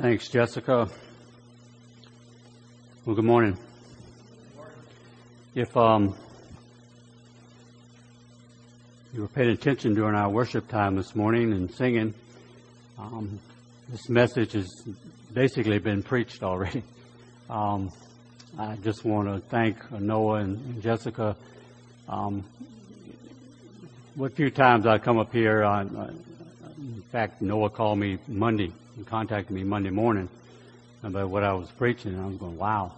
Thanks, Jessica. Well, good morning. If um, you were paying attention during our worship time this morning and singing, um, this message has basically been preached already. Um, I just want to thank Noah and, Jessica. Um, what few times I come up here, I, in fact, Noah called me Monday and contacted me Monday morning about what I was preaching. And I was going, wow,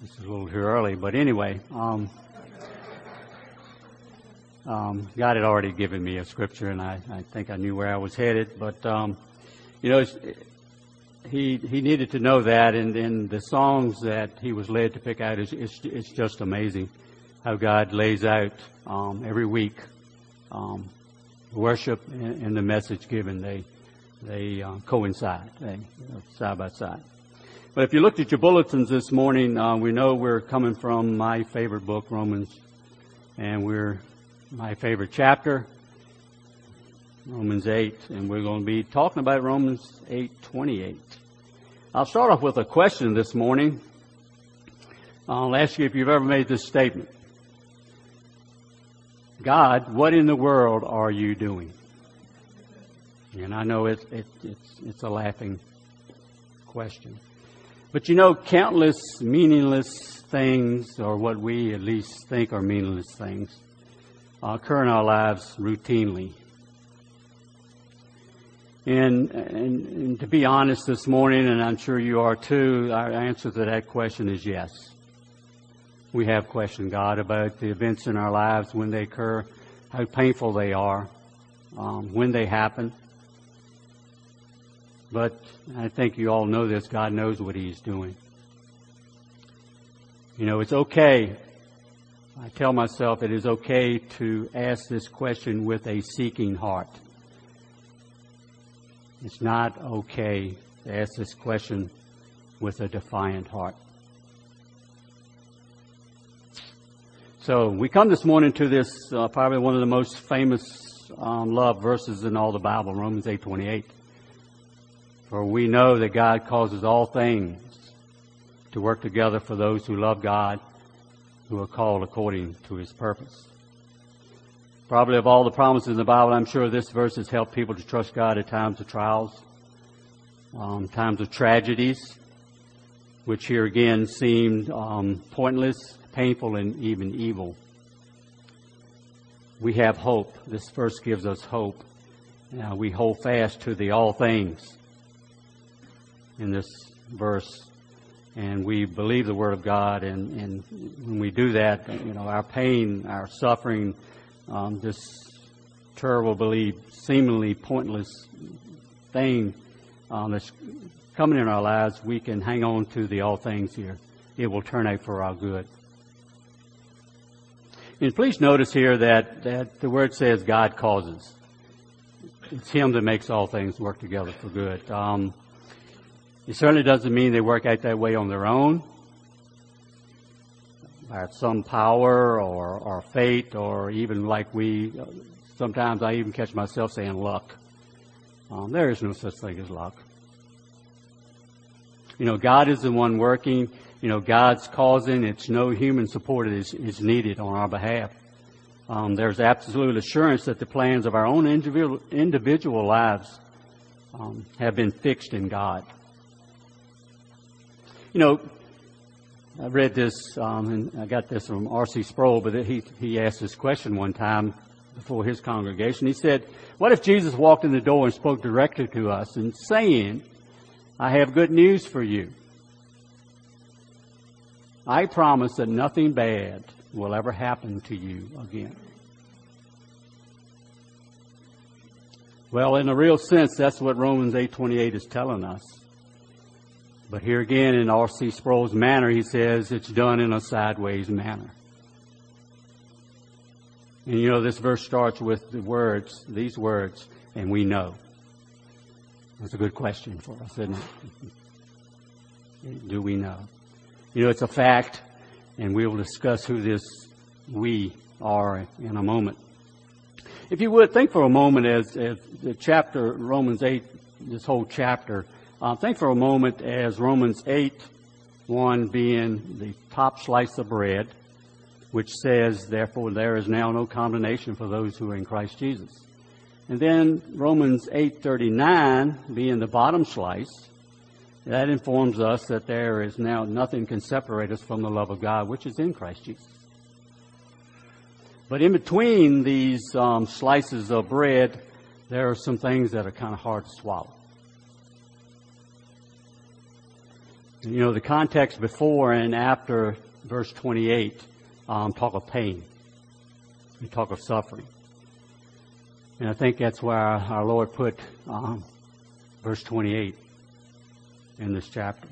this is a little too early. But anyway, um, um, God had already given me a scripture, and I, I think I knew where I was headed. But um, you know, he he needed to know that, and, and the songs that he was led to pick out is it's, it's just amazing how God lays out um, every week um, worship and, and the message given. They they uh, coincide, they side by side. But if you looked at your bulletins this morning, uh, we know we're coming from my favorite book, Romans, and we're my favorite chapter, Romans 8, and we're going to be talking about Romans 8:28. I'll start off with a question this morning. I'll ask you if you've ever made this statement. God, what in the world are you doing? And I know it's, it, it's, it's a laughing question. But you know, countless meaningless things, or what we at least think are meaningless things, occur in our lives routinely. And, and, and, to be honest this morning, and I'm sure you are too, our answer to that question is yes. We have questioned God about the events in our lives when they occur, how painful they are, um, when they happen. But I think you all know this. God knows what He's doing. You know, it's okay. I tell myself it is okay to ask this question with a seeking heart. It's not okay to ask this question with a defiant heart. So we come this morning to this uh, probably one of the most famous um, love verses in all the Bible, Romans eight twenty eight. For we know that God causes all things to work together for those who love God, who are called according to his purpose. Probably of all the promises in the Bible, I'm sure this verse has helped people to trust God at times of trials, um, times of tragedies, which here again seemed um, pointless, painful, and even evil. We have hope. This verse gives us hope. Now we hold fast to the all things in this verse, and we believe the Word of God, and, and when we do that, you know, our pain, our suffering, um, this terrible, believe, seemingly pointless thing um, that's coming in our lives, we can hang on to the all things here. It will turn out for our good. And please notice here that, that the word says God causes. It's Him that makes all things work together for good. Um, it certainly doesn't mean they work out that way on their own, by some power or, or fate, or even like we, sometimes I even catch myself saying luck. Um, there is no such thing as luck. You know, God is the one working. You know, God's causing. It's no human support is, is needed on our behalf. Um, there's absolute assurance that the plans of our own individual, individual lives um, have been fixed in God. You know, I read this, um, and I got this from R.C. Sproul, but he, he asked this question one time before his congregation. He said, What if Jesus walked in the door and spoke directly to us and saying, I have good news for you. I promise that nothing bad will ever happen to you again. Well, in a real sense, that's what Romans 8:28 is telling us. But here again, in R.C. Sproul's manner, he says it's done in a sideways manner. And you know, this verse starts with the words, these words, and we know. That's a good question for us, isn't it? Do we know? You know, it's a fact, and we will discuss who this we are in a moment. If you would, think for a moment as, as the chapter, Romans 8, this whole chapter, Uh, think for a moment as Romans 8, 1 being the top slice of bread, which says, therefore, there is now no condemnation for those who are in Christ Jesus. And then Romans 8:39 being the bottom slice, that informs us that there is now nothing can separate us from the love of God, which is in Christ Jesus. But in between these um, slices of bread, there are some things that are kind of hard to swallow. You know, the context before and after verse 28 um, talk of pain. We talk of suffering. And I think that's where our Lord put um, verse 28 in this chapter.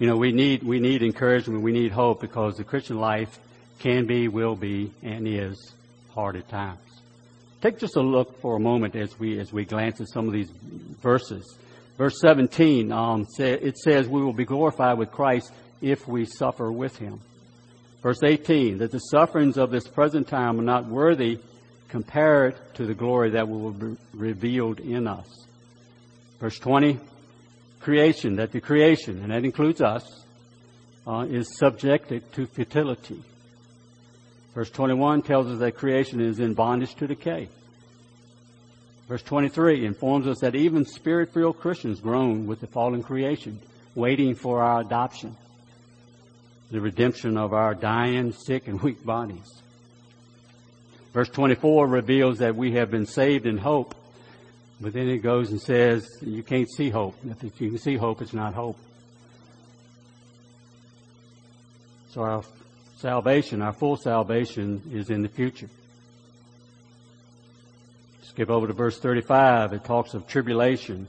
You know, we need, we need encouragement, we need hope because the Christian life can be, will be, and is hard at times. Take just a look for a moment as we, as we glance at some of these verses. Verse 17, um, it says, We will be glorified with Christ if we suffer with him. Verse 18, that the sufferings of this present time are not worthy compared to the glory that will be revealed in us. Verse 20, creation, that the creation, and that includes us, uh, is subjected to futility. Verse 21 tells us that creation is in bondage to decay. Verse 23 informs us that even spirit filled Christians groan with the fallen creation, waiting for our adoption, the redemption of our dying, sick, and weak bodies. Verse 24 reveals that we have been saved in hope, but then it goes and says you can't see hope. If you can see hope, it's not hope. So our salvation, our full salvation, is in the future. Skip over to verse 35. It talks of tribulation,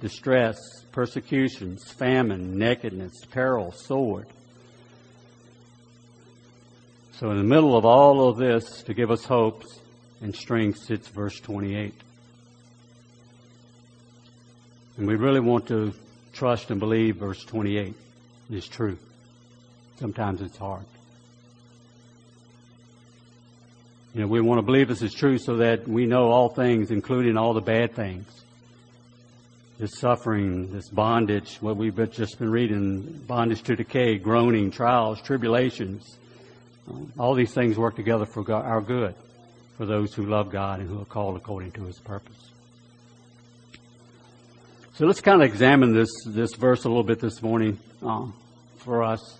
distress, persecutions, famine, nakedness, peril, sword. So in the middle of all of this, to give us hopes and strength, sits verse 28. And we really want to trust and believe verse 28 is true. Sometimes it's hard. You know, we want to believe this is true so that we know all things, including all the bad things. This suffering, this bondage, what we've just been reading, bondage to decay, groaning, trials, tribulations. All these things work together for our good, for those who love God and who are called according to His purpose. So let's kind of examine this, this verse a little bit this morning um, for us.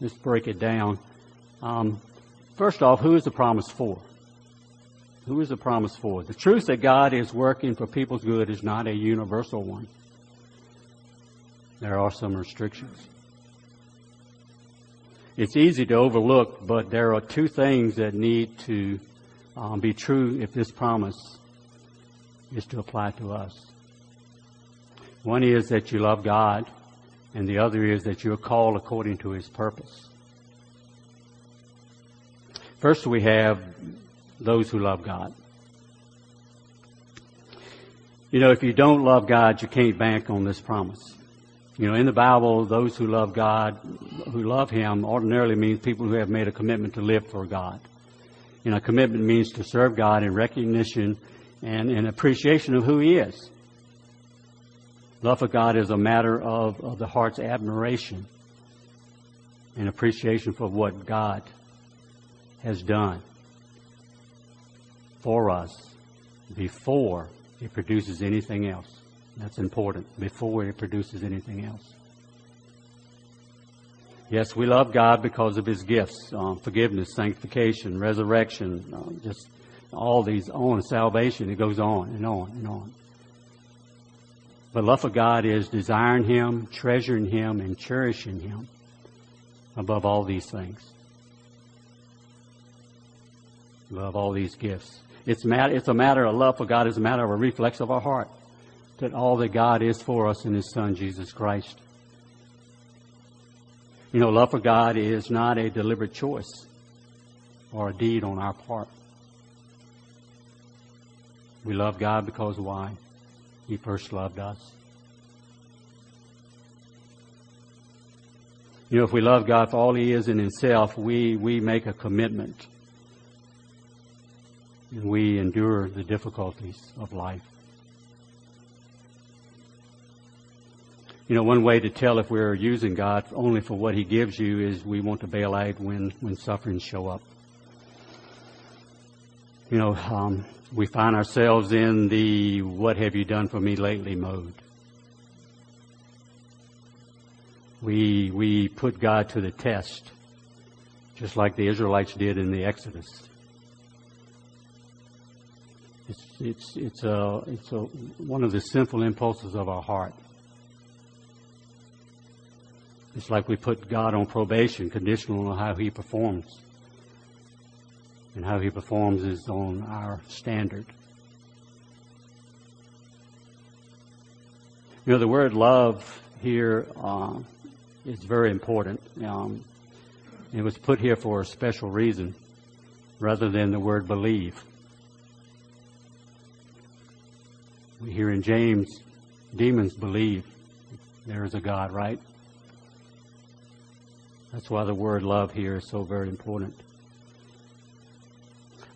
Let's break it down. Um, first off, who is the promise for? Who is the promise for? The truth that God is working for people's good is not a universal one. There are some restrictions. It's easy to overlook, but there are two things that need to um, be true if this promise is to apply to us. One is that you love God, and the other is that you are called according to His purpose. First, we have those who love God. You know, if you don't love God, you can't bank on this promise. You know, in the Bible, those who love God, who love Him, ordinarily means people who have made a commitment to live for God. You know, commitment means to serve God in recognition and in appreciation of who He is. Love for God is a matter of, of the heart's admiration and appreciation for what God has done for us before it produces anything else. That's important. Before it produces anything else. Yes, we love God because of His gifts um, forgiveness, sanctification, resurrection, uh, just all these on, salvation. It goes on and on and on. But love for God is desiring Him, treasuring Him, and cherishing Him above all these things. Love all these gifts. It's, it's a matter of love for God. It's a matter of a reflex of our heart that all that God is for us in His Son, Jesus Christ. You know, love for God is not a deliberate choice or a deed on our part. We love God because why? He first loved us. You know, if we love God for all He is in Himself, we, we make a commitment and we endure the difficulties of life. You know, one way to tell if we're using God only for what He gives you is we want to bail out when, when sufferings show up. You know, um, we find ourselves in the what have you done for me lately mode. We, we put God to the test, just like the Israelites did in the Exodus. It's, it's, it's, a, it's a, one of the sinful impulses of our heart. It's like we put God on probation, conditional on how He performs. And how He performs is on our standard. You know, the word love here uh, is very important. Um, it was put here for a special reason rather than the word believe. We hear in James, demons believe there is a God, right? That's why the word love here is so very important.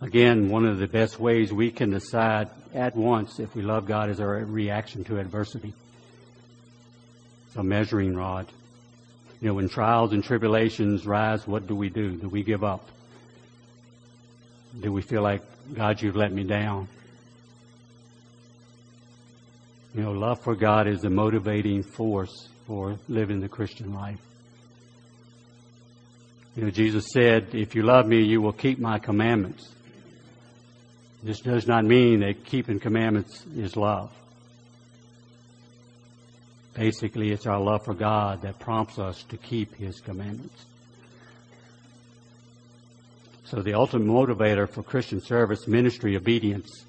Again, one of the best ways we can decide at once if we love God is our reaction to adversity. It's a measuring rod. You know, when trials and tribulations rise, what do we do? Do we give up? Do we feel like, God, you've let me down? You know, love for God is the motivating force for living the Christian life. You know, Jesus said, if you love me, you will keep my commandments. This does not mean that keeping commandments is love. Basically, it's our love for God that prompts us to keep His commandments. So the ultimate motivator for Christian service, ministry, obedience,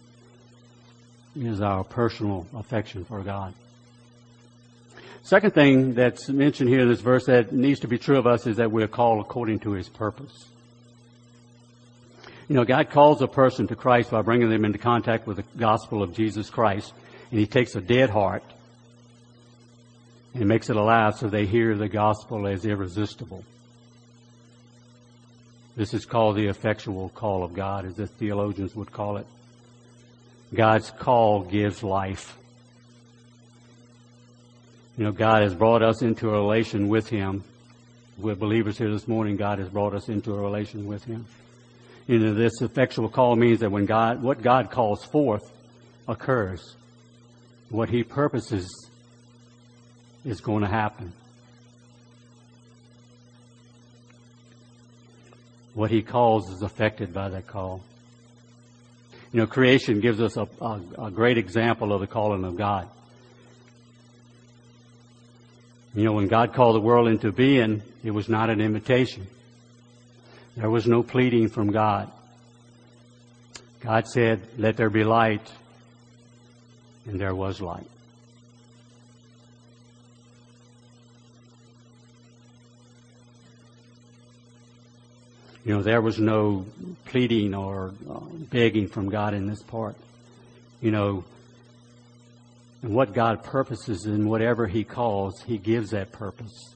is our personal affection for God. Second thing that's mentioned here in this verse that needs to be true of us is that we're called according to His purpose. You know, God calls a person to Christ by bringing them into contact with the gospel of Jesus Christ, and He takes a dead heart and makes it alive so they hear the gospel as irresistible. This is called the effectual call of God, as the theologians would call it. God's call gives life. You know, God has brought us into a relation with Him. We're believers here this morning. God has brought us into a relation with Him. You know, this effectual call means that when God, what God calls forth occurs. What He purposes is going to happen. What He calls is affected by that call. You know, creation gives us a, a, a great example of the calling of God. You know, when God called the world into being, it was not an invitation. There was no pleading from God. God said, let there be light, and there was light. You know, there was no pleading or uh, begging from God in this part. You know, and what God purposes in whatever He calls, He gives that purpose.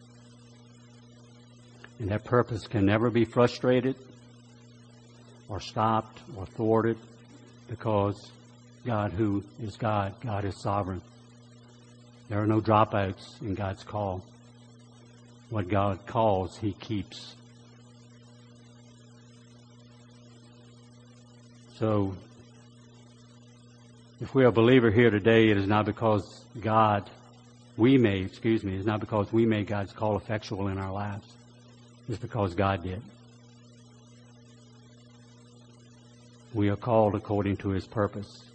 And that purpose can never be frustrated or stopped or thwarted because God, who is God, God is sovereign. There are no dropouts in God's call. What God calls, He keeps. So if we're a believer here today, it is not because God, we made, excuse me, it's not because we made God's call effectual in our lives. It's because God did. We are called according to His purpose.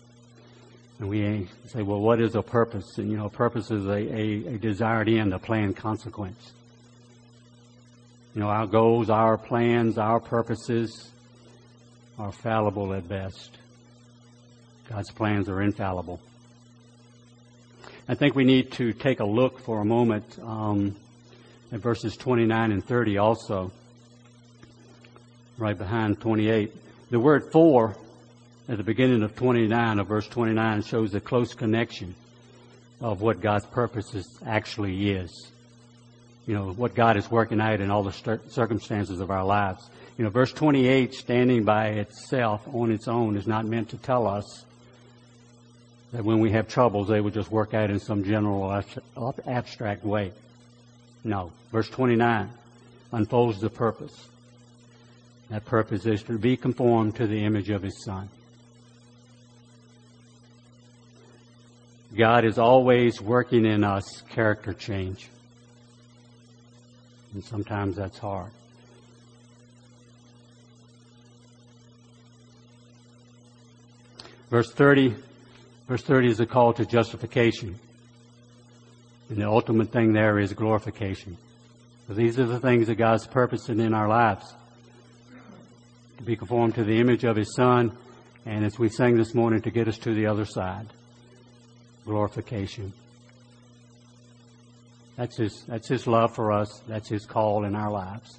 And we say, well, what is a purpose? And, you know, purpose is a, a, a desired end, a planned consequence. You know, our goals, our plans, our purposes are fallible at best. God's plans are infallible. I think we need to take a look for a moment um, at verses 29 and 30 also, right behind 28. The word for at the beginning of 29 of verse 29 shows the close connection of what God's purposes actually is. You know, what God is working out in all the circumstances of our lives. You know, verse 28 standing by itself on its own is not meant to tell us that when we have troubles, they would just work out in some general abstract way. No. Verse 29 unfolds the purpose. That purpose is to be conformed to the image of His Son. God is always working in us character change. And sometimes that's hard. Verse 30, verse 30 is a call to justification. And the ultimate thing there is glorification. So these are the things that God's purposing in our lives. To be conformed to the image of His Son, and as we sang this morning, to get us to the other side. Glorification. That's His, that's His love for us. That's His call in our lives.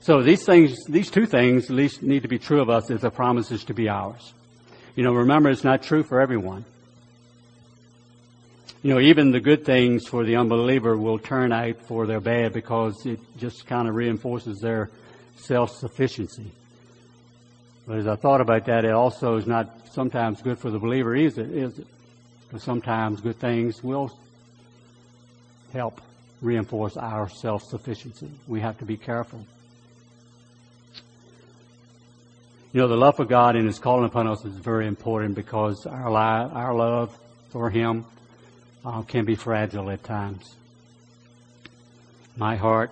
So these things, these two things at least need to be true of us if the promise is to be ours. You know, remember it's not true for everyone. You know, even the good things for the unbeliever will turn out for their bad because it just kind of reinforces their self-sufficiency. But as I thought about that, it also is not sometimes good for the believer, is it? Is it? Because sometimes good things will help reinforce our self-sufficiency. We have to be careful. You know, the love of God and His calling upon us is very important because our, our love for Him uh, can be fragile at times. My heart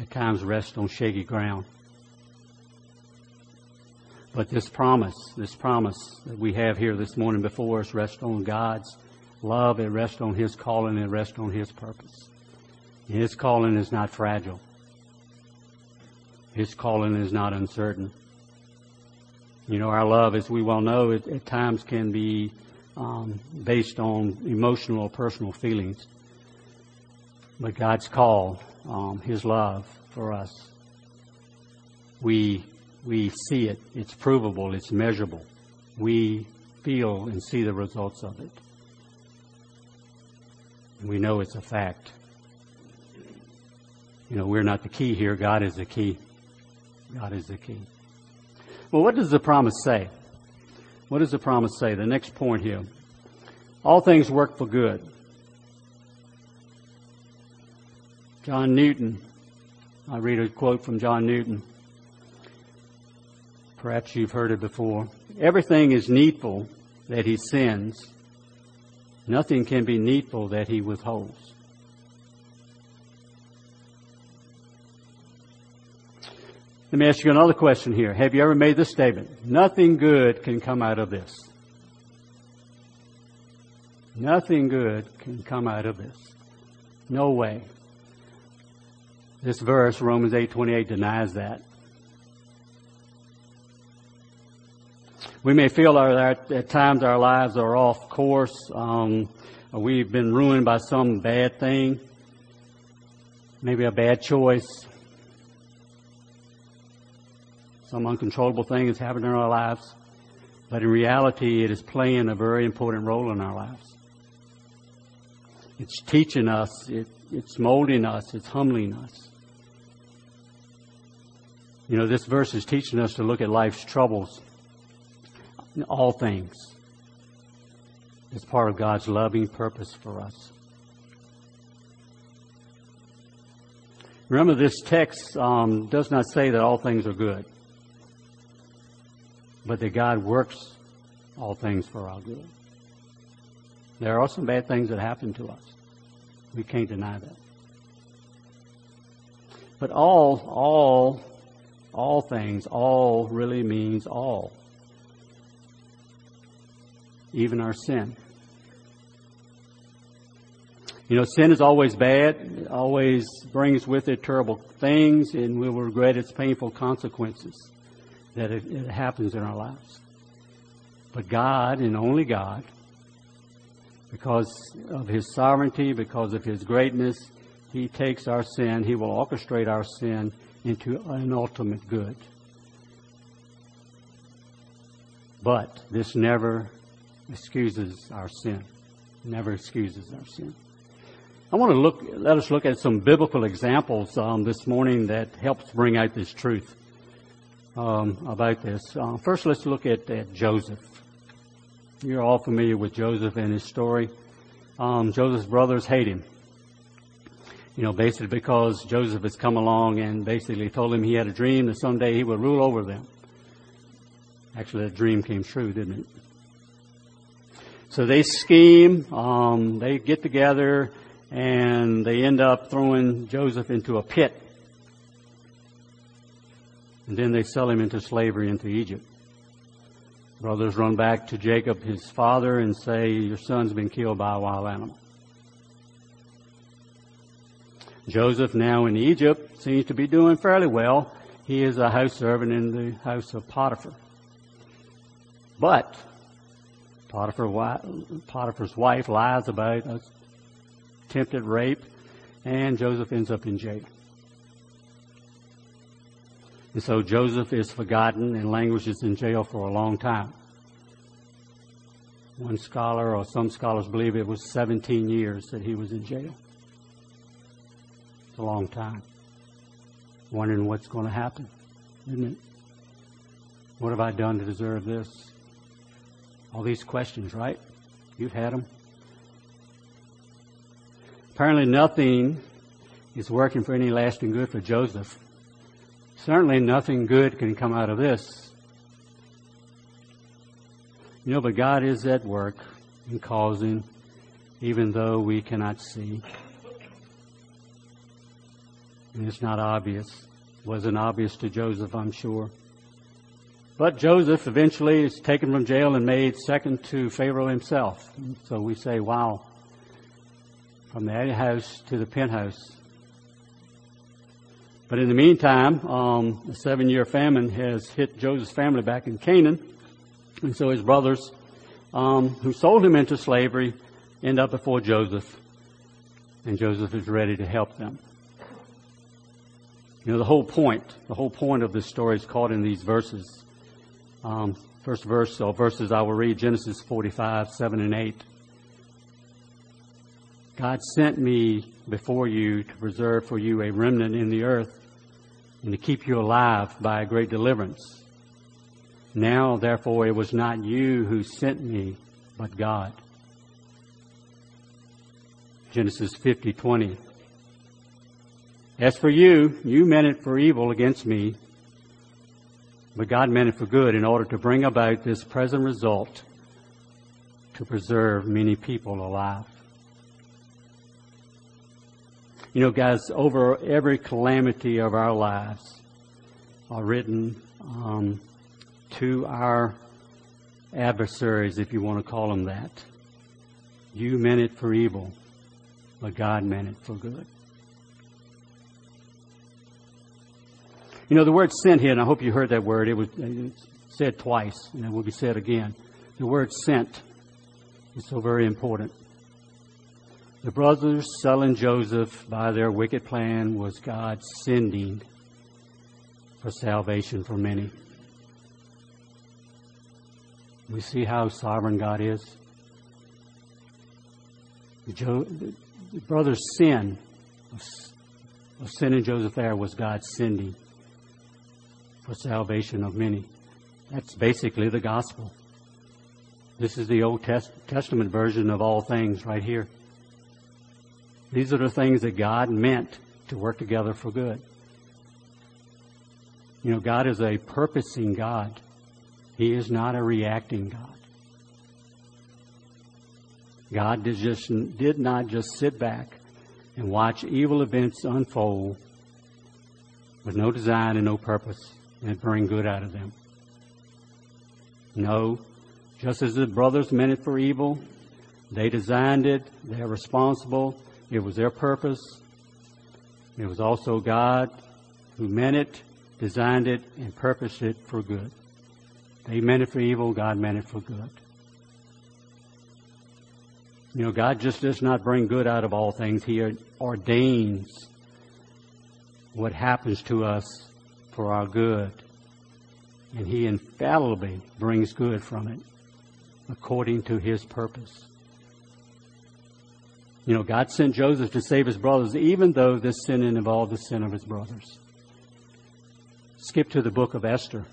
at times rests on shaky ground. But this promise, this promise that we have here this morning before us rests on God's love. It rests on His calling. It rests on His purpose. His calling is not fragile. His calling is not uncertain. You know, our love, as we well know, it, at times can be um, based on emotional or personal feelings. But God's call, um, His love for us, we we see it. It's provable. It's measurable. We feel and see the results of it. We know it's a fact. You know, we're not the key here. God is the key. God is the key. Well, what does the promise say? What does the promise say? The next point here. All things work for good. John Newton. I read a quote from John Newton. Perhaps you've heard it before. Everything is needful that he sends. Nothing can be needful that he withholds. Let me ask you another question here. Have you ever made this statement? Nothing good can come out of this. Nothing good can come out of this. No way. This verse, Romans 8:28, denies that. We may feel that at times our lives are off course. Um, we've been ruined by some bad thing, maybe a bad choice, some uncontrollable thing is happened in our lives, but in reality, it is playing a very important role in our lives. It's teaching us, it, it's molding us, it's humbling us. You know, this verse is teaching us to look at life's troubles, all things, as part of God's loving purpose for us. Remember, this text um, does not say that all things are good but that God works all things for our good. There are some bad things that happen to us. We can't deny that. But all, all, all things, all really means all. Even our sin. You know, sin is always bad. It always brings with it terrible things, and we will regret its painful consequences that it, it happens in our lives. But God, and only God, because of His sovereignty, because of His greatness, He takes our sin, He will orchestrate our sin into an ultimate good. But this never excuses our sin. Never excuses our sin. I want to look, let us look at some biblical examples um, this morning that helps bring out this truth. um, about this. Uh, first, let's look at, at, Joseph. You're all familiar with Joseph and his story. Um, Joseph's brothers hate him. You know, basically because Joseph has come along and basically told him he had a dream that someday he would rule over them. Actually, that dream came true, didn't it? So they scheme, um, they get together, and they end up throwing Joseph into a pit. And then they sell him into slavery into Egypt. Brothers run back to Jacob, his father, and say, Your son's been killed by a wild animal. Joseph, now in Egypt, seems to be doing fairly well. He is a house servant in the house of Potiphar. But Potiphar's wife lies about uh, attempted rape, and Joseph ends up in jail. And so Joseph is forgotten and languishes in jail for a long time. One scholar, or some scholars believe it was 17 years that he was in jail. It's a long time. Wondering what's going to happen, isn't it? What have I done to deserve this? All these questions, right? You've had them. Apparently, nothing is working for any lasting good for Joseph. Certainly, nothing good can come out of this. You know, but God is at work and causing, even though we cannot see. And it's not obvious. It wasn't obvious to Joseph, I'm sure. But Joseph eventually is taken from jail and made second to Pharaoh himself. So we say, wow, from the attic house to the penthouse. But in the meantime, um, a seven year famine has hit Joseph's family back in Canaan. And so his brothers, um, who sold him into slavery, end up before Joseph. And Joseph is ready to help them. You know, the whole point, the whole point of this story is caught in these verses. Um, first verse, or verses I will read, Genesis 45, 7 and 8. God sent me before you to preserve for you a remnant in the earth and to keep you alive by a great deliverance. Now, therefore, it was not you who sent me, but God. Genesis 50, 20. As for you, you meant it for evil against me, but God meant it for good in order to bring about this present result to preserve many people alive. You know, guys, over every calamity of our lives are written um, to our adversaries, if you want to call them that. You meant it for evil, but God meant it for good. You know, the word sent here, and I hope you heard that word, it was uh, said twice, and it will be said again. The word sent is so very important. The brothers selling Joseph by their wicked plan was God sending for salvation for many. We see how sovereign God is. The, brothers' sin of, of sending Joseph there was God sending for salvation of many. That's basically the gospel. This is the Old Testament version of all things right here. These are the things that God meant to work together for good. You know, God is a purposing God. He is not a reacting God. God did, just, did not just sit back and watch evil events unfold with no design and no purpose and bring good out of them. No, just as the brothers meant it for evil, they designed it, they're responsible, it was their purpose. It was also God who meant it, designed it, and purposed it for good. They meant it for evil, God meant it for good. You know, God just does not bring good out of all things. He ordains what happens to us for our good. And He infallibly brings good from it according to His purpose. You know, God sent Joseph to save his brothers, even though this sin involved the sin of his brothers. skip to the book of Esther.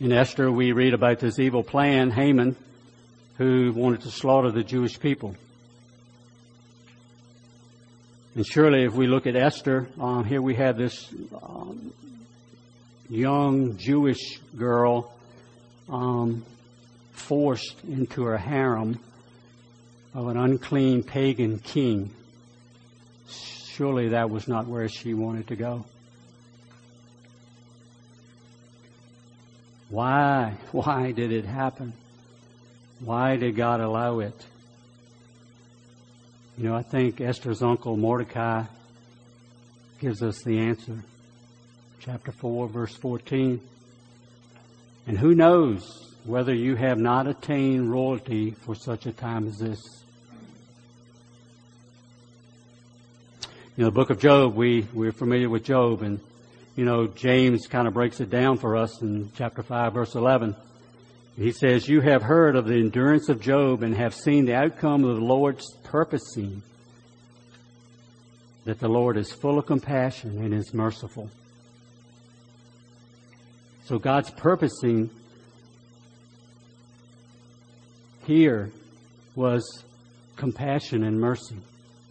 In Esther, we read about this evil plan, Haman, who wanted to slaughter the Jewish people. And surely, if we look at Esther, um, here we have this um, young Jewish girl um, forced into a harem of an unclean pagan king. Surely that was not where she wanted to go. Why? Why did it happen? Why did God allow it? You know, I think Esther's uncle Mordecai gives us the answer. Chapter 4, verse 14. And who knows whether you have not attained royalty for such a time as this? You know, the book of Job, we, we're familiar with Job, and, you know, James kind of breaks it down for us in chapter 5, verse 11. He says, You have heard of the endurance of Job and have seen the outcome of the Lord's purposing, that the Lord is full of compassion and is merciful. So God's purposing here was compassion and mercy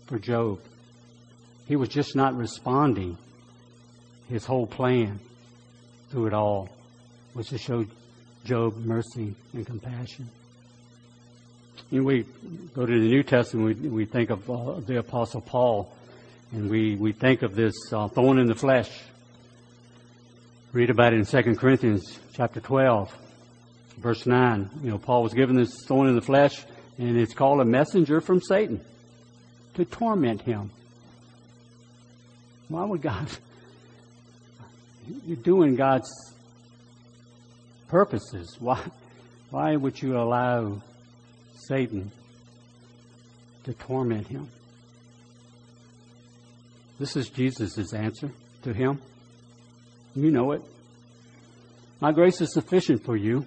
for Job. He was just not responding his whole plan through it all was to show Job mercy and compassion. Know, we go to the New Testament, we, we think of uh, the Apostle Paul, and we, we think of this uh, thorn in the flesh. Read about it in 2 Corinthians chapter 12, verse 9. You know, Paul was given this thorn in the flesh, and it's called a messenger from Satan to torment him. Why would God? You're doing God's purposes. Why, why would you allow Satan to torment him? This is Jesus' answer to him. You know it. My grace is sufficient for you,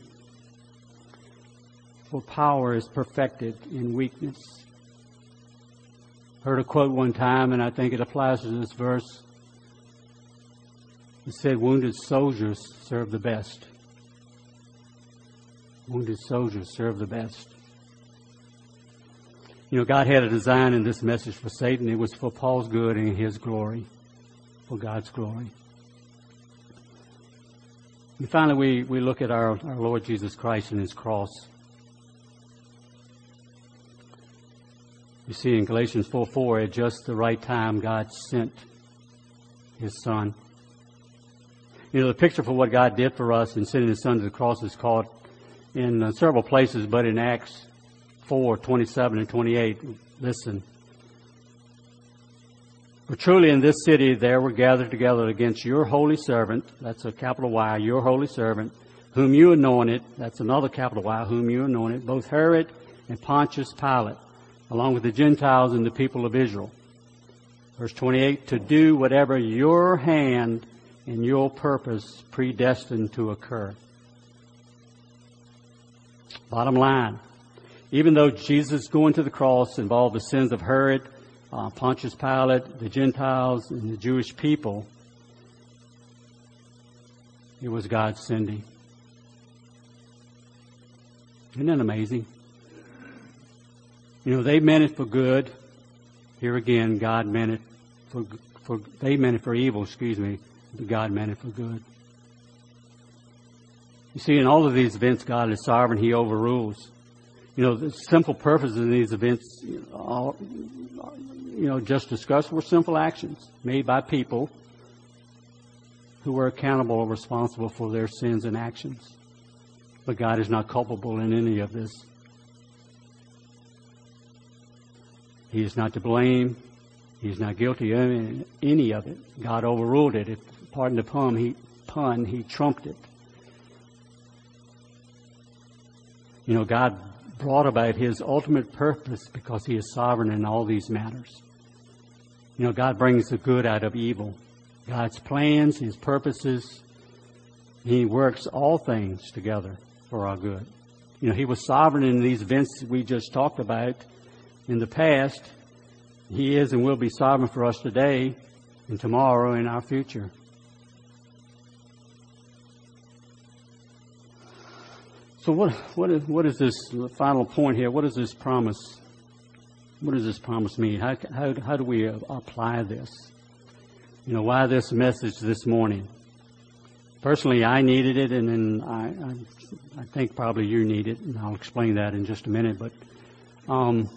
for power is perfected in weakness heard a quote one time, and I think it applies to this verse. It said, Wounded soldiers serve the best. Wounded soldiers serve the best. You know, God had a design in this message for Satan. It was for Paul's good and his glory, for God's glory. And finally, we, we look at our, our Lord Jesus Christ and his cross. You see in Galatians 4 4, at just the right time, God sent His Son. You know, the picture for what God did for us in sending His Son to the cross is caught in uh, several places, but in Acts 4 27 and 28. Listen. For truly in this city there were gathered together against your holy servant, that's a capital Y, your holy servant, whom you anointed, that's another capital Y, whom you anointed, both Herod and Pontius Pilate along with the Gentiles and the people of Israel. Verse 28, to do whatever your hand and your purpose predestined to occur. Bottom line, even though Jesus going to the cross involved the sins of Herod, uh, Pontius Pilate, the Gentiles, and the Jewish people, it was God's sending. Isn't that amazing? You know, they meant it for good. Here again, God meant it for, for they meant it for evil, excuse me, but God meant it for good. You see, in all of these events, God is sovereign. He overrules. You know, the simple purposes of these events, you know, just discussed were simple actions made by people who were accountable or responsible for their sins and actions. But God is not culpable in any of this. He is not to blame. He is not guilty of any of it. God overruled it. If, pardon the pun, he, pun, he trumped it. You know, God brought about his ultimate purpose because he is sovereign in all these matters. You know, God brings the good out of evil. God's plans, his purposes, he works all things together for our good. You know, he was sovereign in these events we just talked about in the past. He is and will be sovereign for us today. and tomorrow and our future. So what what is what is this final point here? What is this promise? What does this promise mean? How how how do we apply this? You know, why this message this morning? Personally, I needed it, and then I I, I think probably you need it, and I'll explain that in just a minute. But um,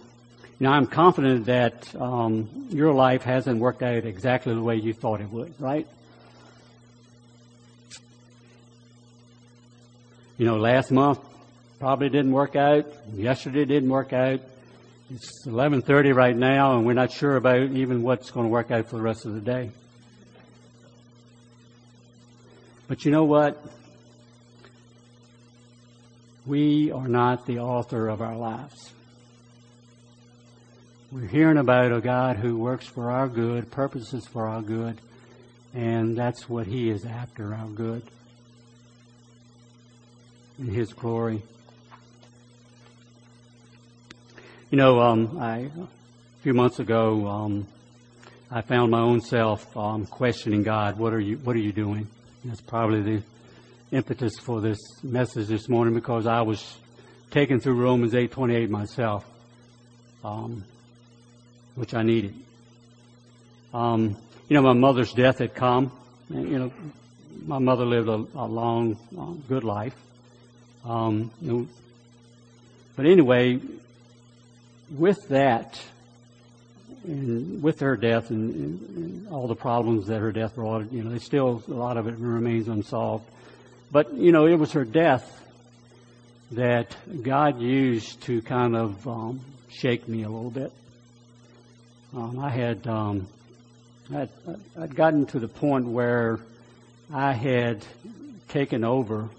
you know, I'm confident that um, your life hasn't worked out exactly the way you thought it would, right? You know, last month probably didn't work out. Yesterday didn't work out. It's 11:30 right now, and we're not sure about even what's going to work out for the rest of the day. But you know what? We are not the author of our lives. We're hearing about a God who works for our good, purposes for our good, and that's what He is after, our good in His glory. You know, um, I, a few months ago, um, I found my own self um, questioning God. What are you? What are you doing? And that's probably the impetus for this message this morning because I was taken through Romans eight twenty eight myself, um, which I needed. Um, you know, my mother's death had come. And, you know, my mother lived a, a long, long, good life. Um, you know, but anyway, with that, and with her death and, and, all the problems that her death brought, you know, still a lot of it remains unsolved. But you know, it was her death that God used to kind of um, shake me a little bit. Um, I had um, I'd, I'd gotten to the point where I had taken over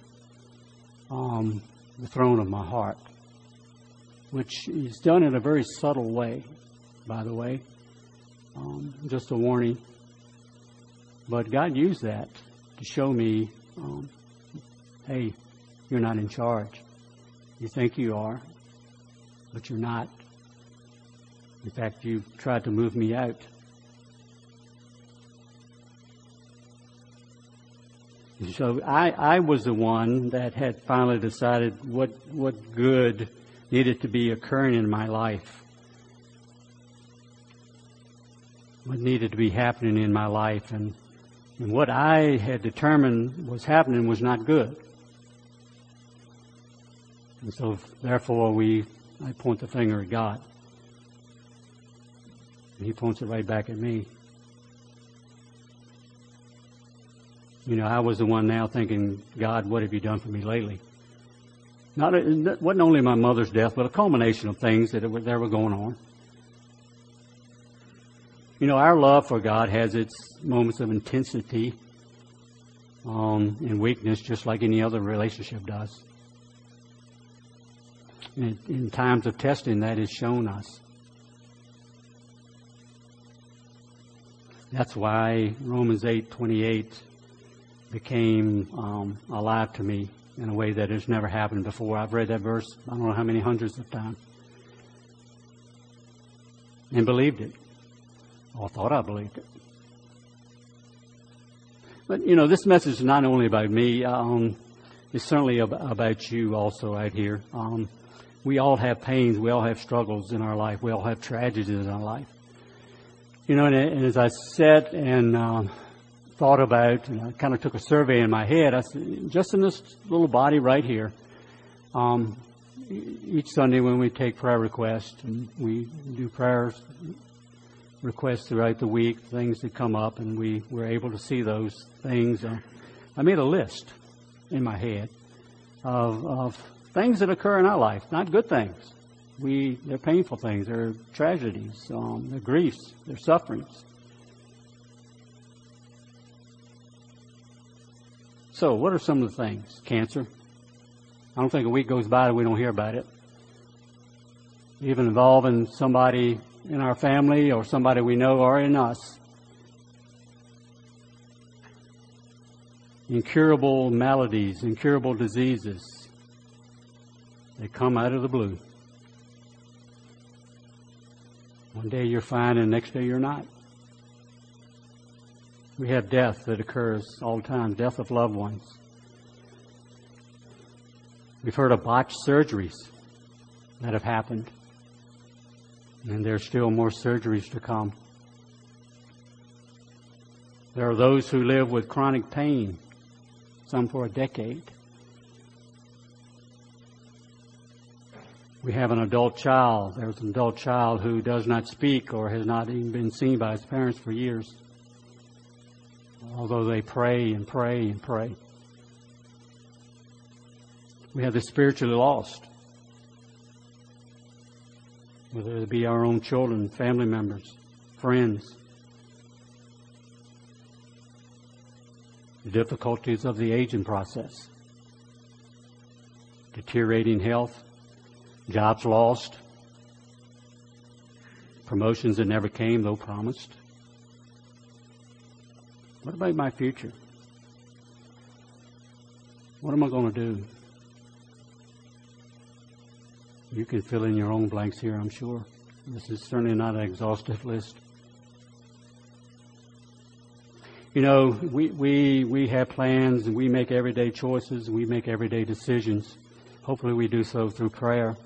um, the throne of my heart, which is done in a very subtle way, by the way. Um, just a warning. But God used that to show me, um, hey, you're not in charge. You think you are, but you're not. In fact, you've tried to move me out. So I, I was the one that had finally decided what, what good needed to be occurring in my life. What needed to be happening in my life. And, and what I had determined was happening was not good. And so therefore we, I point the finger at God. And he points it right back at me. You know, I was the one now thinking, God, what have you done for me lately? Not, it wasn't only my mother's death, but a culmination of things that were, that were going on. You know, our love for God has its moments of intensity um, and weakness, just like any other relationship does. And in times of testing, that is shown us. That's why Romans eight twenty eight became um, alive to me in a way that has never happened before. I've read that verse I don't know how many hundreds of times and believed it, or thought I believed it. But you know, this message is not only about me. Um, it's certainly about you also out here. Um, we all have pains. We all have struggles in our life. We all have tragedies in our life. You know, and, and as I said and uh, thought about, and I kind of took a survey in my head. I said, just in this little body right here, um, each Sunday when we take prayer requests and we do prayers requests throughout the week, things that come up, and we were able to see those things. Uh, I made a list in my head of, of things that occur in our life, not good things. We they're painful things, they're tragedies, um, they're griefs, they're sufferings. So, what are some of the things? Cancer. I don't think a week goes by that we don't hear about it. Even involving somebody in our family or somebody we know or in us. Incurable maladies, incurable diseases. They come out of the blue. One day you're fine and the next day you're not. We have death that occurs all the time, death of loved ones. We've heard of botched surgeries that have happened. And there's still more surgeries to come. There are those who live with chronic pain, some for a decade. We have an adult child. There's an adult child who does not speak or has not even been seen by his parents for years, although they pray and pray and pray. We have the spiritually lost, whether it be our own children, family members, friends. The difficulties of the aging process, deteriorating health, jobs lost, promotions that never came though promised. What about my future? What am I going to do? You can fill in your own blanks here, I'm sure. This is certainly not an exhaustive list. You know, we, we, we have plans and we make everyday choices and we make everyday decisions. Hopefully we do so through prayer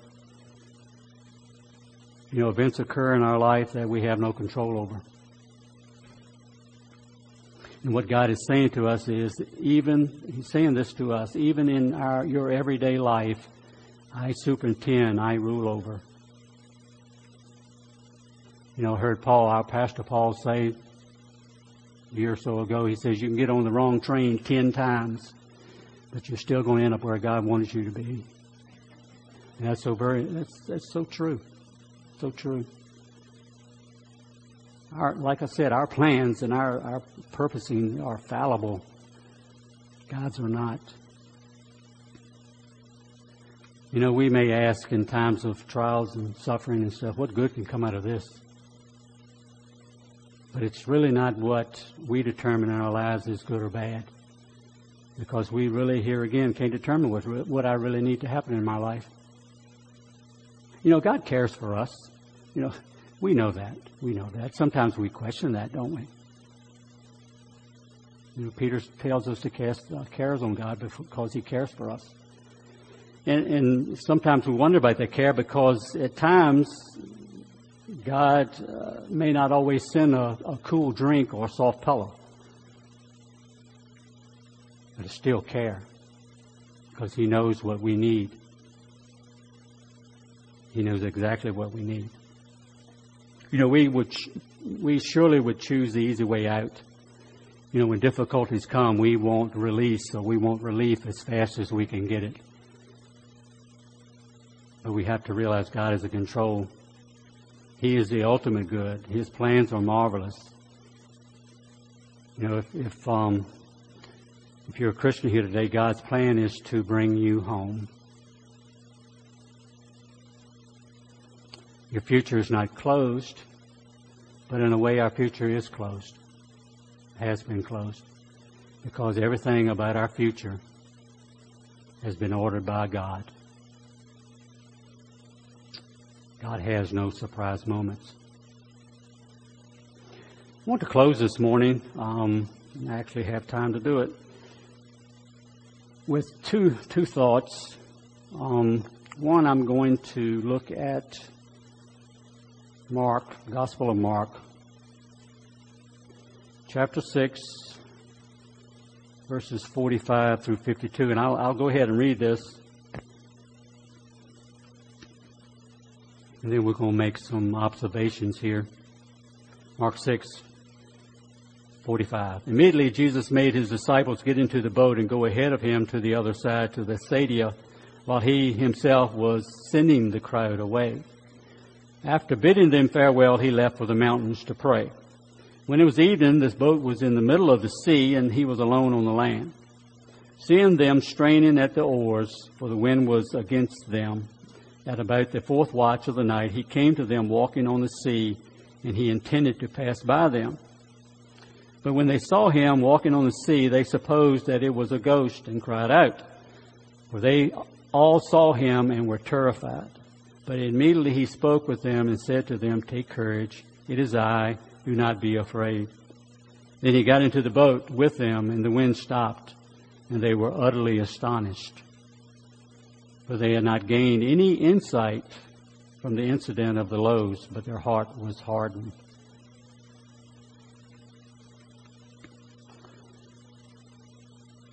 you know, events occur in our life that we have no control over. And what God is saying to us is, even, He's saying this to us, even in our, your everyday life, I superintend, I rule over. You know, I heard Paul, our pastor Paul say a year or so ago, he says, you can get on the wrong train ten times, but you're still going to end up where God wanted you to be. And that's so very, that's, that's so true. So true. Our, like I said, our plans and our, our purposing are fallible. God's are not. You know, we may ask in times of trials and suffering and stuff, what good can come out of this? But it's really not what we determine in our lives is good or bad. Because we really, here again, can't determine what, what I really need to happen in my life. You know, God cares for us. You know, we know that. We know that. Sometimes we question that, don't we? You know, Peter tells us to cast uh, cares on God because He cares for us. And, and, sometimes we wonder about that care because at times God uh, may not always send a, a cool drink or a soft pillow. But it's still care because He knows what we need. He knows exactly what we need. You know, we would, we surely would choose the easy way out. You know, when difficulties come, we want release or we want relief as fast as we can get it. But we have to realize God is in control. He is the ultimate good. His plans are marvelous. You know, if, if, um, if you're a Christian here today, God's plan is to bring you home. Your future is not closed, but in a way our future is closed, has been closed, because everything about our future has been ordered by God. God has no surprise moments. I want to close this morning. Um, I actually have time to do it with two two thoughts. Um, one, I'm going to look at Mark, Gospel of Mark, chapter 6, verses 45 through 52. And I'll, I'll go ahead and read this. And then we're going to make some observations here. Mark 6, 45. Immediately Jesus made his disciples get into the boat and go ahead of him to the other side, to the Bethsaida, while he himself was sending the crowd away. After bidding them farewell, he left for the mountains to pray. When it was evening, this boat was in the middle of the sea, and he was alone on the land. Seeing them straining at the oars, for the wind was against them, at about the fourth watch of the night, he came to them walking on the sea, and he intended to pass by them. But when they saw him walking on the sea, they supposed that it was a ghost and cried out. For they all saw him and were terrified. But immediately he spoke with them and said to them, Take courage, it is I, do not be afraid. Then he got into the boat with them, and the wind stopped, and they were utterly astonished. For they had not gained any insight from the incident of the loaves, but their heart was hardened.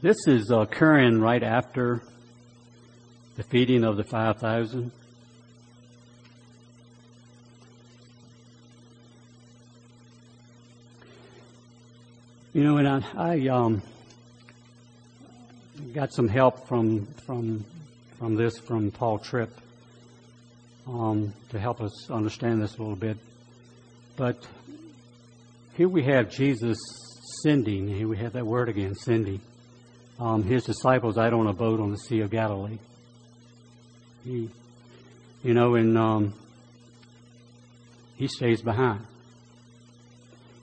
This is occurring right after the feeding of the 5,000. You know, and I, I um, got some help from from from this from Paul Tripp um, to help us understand this a little bit. But here we have Jesus sending. Here we have that word again, sending. Um, his disciples out on a boat on the Sea of Galilee. He, you know, and um, he stays behind.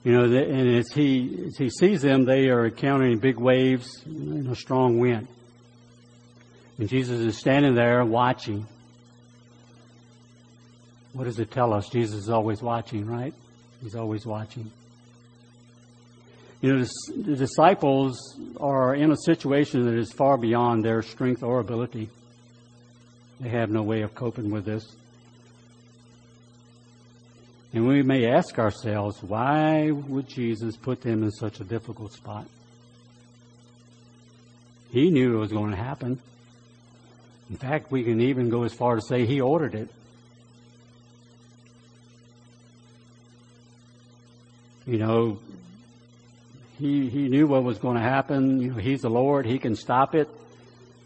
You know, and as he as he sees them, they are encountering big waves and a strong wind. And Jesus is standing there watching. What does it tell us? Jesus is always watching, right? He's always watching. You know, the disciples are in a situation that is far beyond their strength or ability. They have no way of coping with this. And we may ask ourselves, why would Jesus put them in such a difficult spot? He knew it was going to happen. In fact, we can even go as far to say he ordered it. You know, he, he knew what was going to happen. You know, he's the Lord. He can stop it.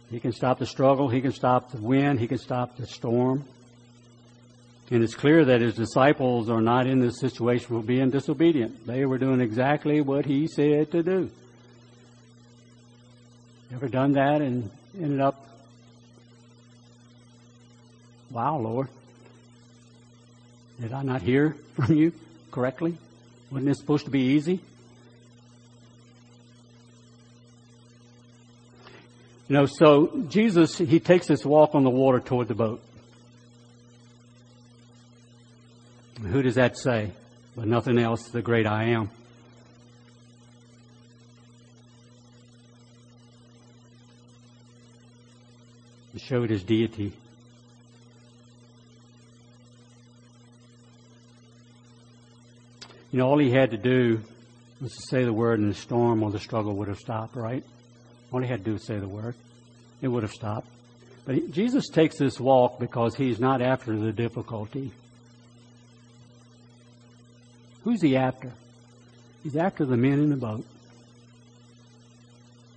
He can stop the struggle. He can stop the wind. He can stop the storm. And it's clear that his disciples are not in this situation for being disobedient. They were doing exactly what he said to do. Ever done that and ended up, wow, Lord, did I not hear from you correctly? Wasn't this supposed to be easy? You know, so Jesus, he takes this walk on the water toward the boat. Who does that say? But nothing else, the great I am. He showed his deity. You know, all he had to do was to say the word and the storm or the struggle would have stopped, right? All he had to do was say the word. It would have stopped. But Jesus takes this walk because he's not after the difficulty. Who's he after? He's after the men in the boat.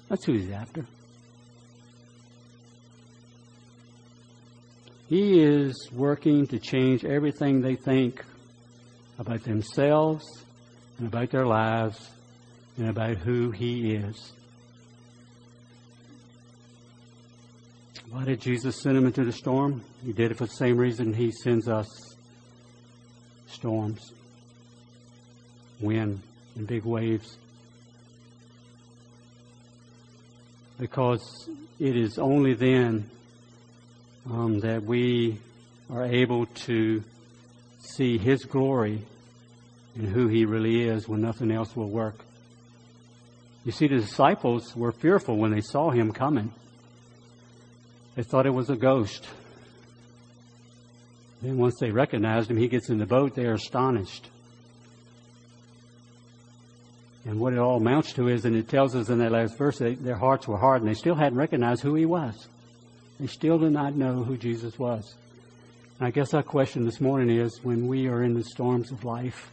That's who he's after. He is working to change everything they think about themselves and about their lives and about who he is. Why did Jesus send him into the storm? He did it for the same reason he sends us storms wind and big waves. Because it is only then um, that we are able to see His glory and who He really is when nothing else will work. You see, the disciples were fearful when they saw Him coming. They thought it was a ghost. Then once they recognized Him, He gets in the boat, they are astonished. And what it all amounts to is, and it tells us in that last verse, that their hearts were hard and they still hadn't recognized who he was. They still did not know who Jesus was. And I guess our question this morning is when we are in the storms of life,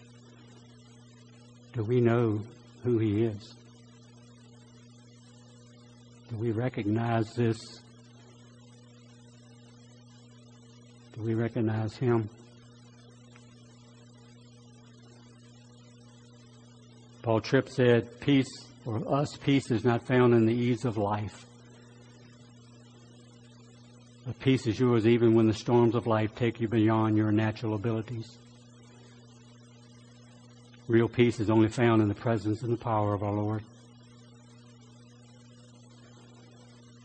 do we know who he is? Do we recognize this? Do we recognize him? Paul Tripp said, Peace, for us, peace is not found in the ease of life. Peace is yours even when the storms of life take you beyond your natural abilities. Real peace is only found in the presence and the power of our Lord.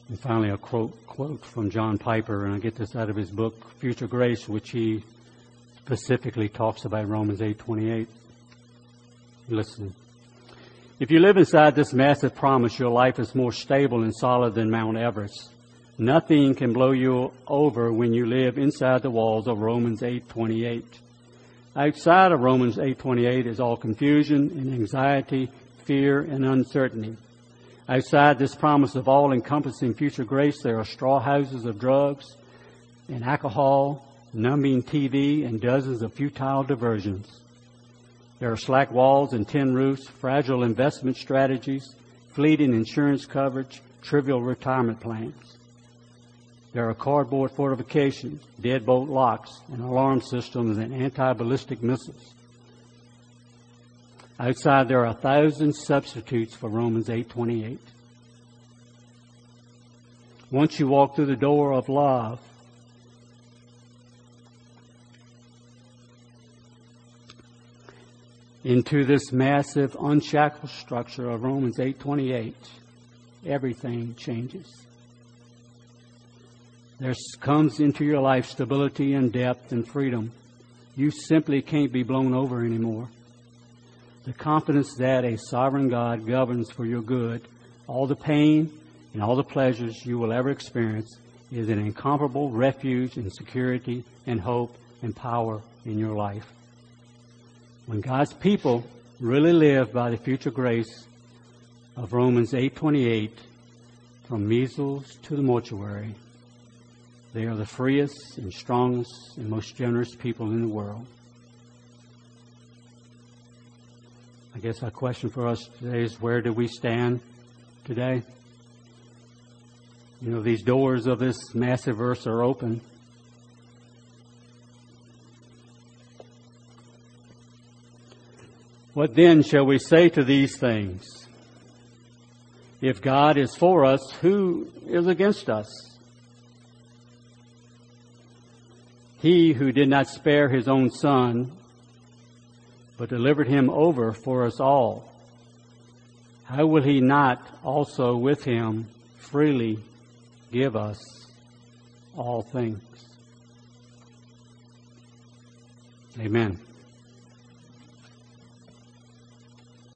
And finally, a quote, quote from John Piper, and I get this out of his book, Future Grace, which he specifically talks about Romans 8:28. Listen. If you live inside this massive promise, your life is more stable and solid than Mount Everest. Nothing can blow you over when you live inside the walls of Romans 8:28. Outside of Romans 8:28 is all confusion and anxiety, fear and uncertainty. Outside this promise of all-encompassing future grace, there are straw houses of drugs and alcohol, numbing TV, and dozens of futile diversions. There are slack walls and tin roofs, fragile investment strategies, fleeting insurance coverage, trivial retirement plans. There are cardboard fortifications, deadbolt locks, and alarm systems and anti-ballistic missiles. Outside there are a thousand substitutes for Romans 8:28. Once you walk through the door of love, into this massive unshackled structure of Romans 8:28, everything changes. There comes into your life stability and depth and freedom. You simply can't be blown over anymore. The confidence that a sovereign God governs for your good, all the pain and all the pleasures you will ever experience is an incomparable refuge and security and hope and power in your life. When God's people really live by the future grace of Romans 8:28 from measles to the mortuary, they are the freest and strongest and most generous people in the world. I guess our question for us today is where do we stand today? You know, these doors of this massive earth are open. What then shall we say to these things? If God is for us, who is against us? He who did not spare his own son, but delivered him over for us all, how will he not also with him freely give us all things? Amen.